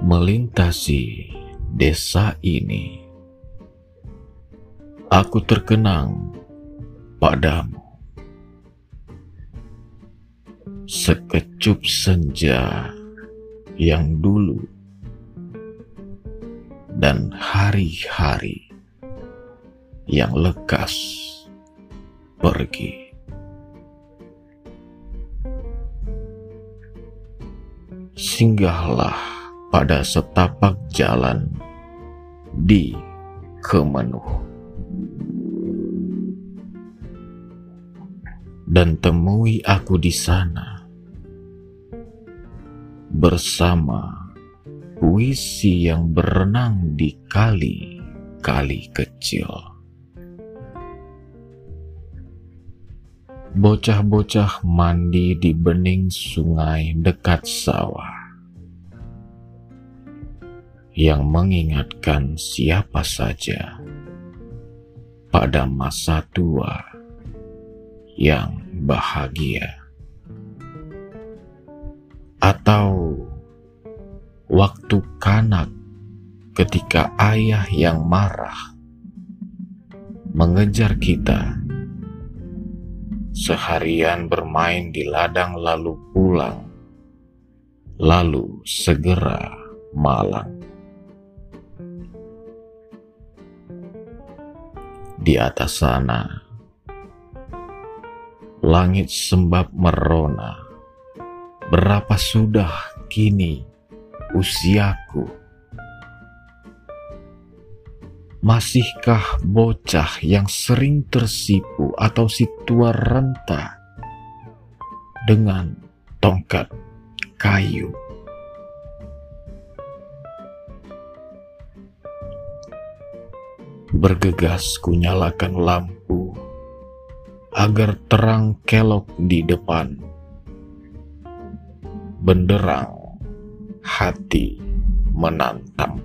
melintasi desa ini, aku terkenang padamu. Sekecup senja yang dulu dan hari-hari yang lekas pergi. Singgahlah pada setapak jalan di Kemenuh. Dan temui aku di sana bersama puisi yang berenang di kali-kali kecil. Bocah-bocah mandi di bening sungai dekat sawah yang mengingatkan siapa saja pada masa tua yang bahagia. Atau waktu kanak ketika ayah yang marah mengejar kita. Seharian bermain di ladang lalu pulang lalu segera malang di atas sana langit sembab merona berapa sudah kini usiaku. Masihkah bocah yang sering tersipu atau si tua renta dengan tongkat kayu? Bergegas kunyalakan lampu agar terang kelok di depan. Benderang hati menantang.